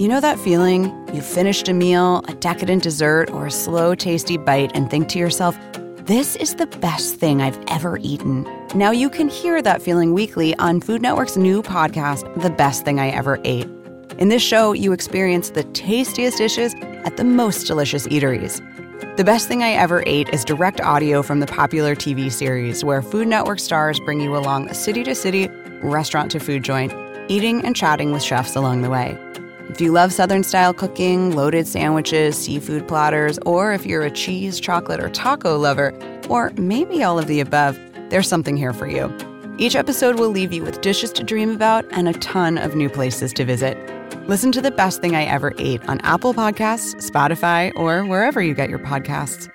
You know that feeling? You've finished a meal, a decadent dessert, or a slow, tasty bite, and think to yourself, this is the best thing I've ever eaten. Now you can hear that feeling weekly on Food Network's new podcast, The Best Thing I Ever Ate. In this show, you experience the tastiest dishes at the most delicious eateries. The Best Thing I Ever Ate is direct audio from the popular TV series where Food Network stars bring you along city to city, restaurant to food joint, eating and chatting with chefs along the way. If you love Southern style cooking, loaded sandwiches, seafood platters, or if you're a cheese, chocolate, or taco lover, or maybe all of the above, there's something here for you. Each episode will leave you with dishes to dream about and a ton of new places to visit. Listen to the best thing I ever ate on Apple Podcasts, Spotify, or wherever you get your podcasts.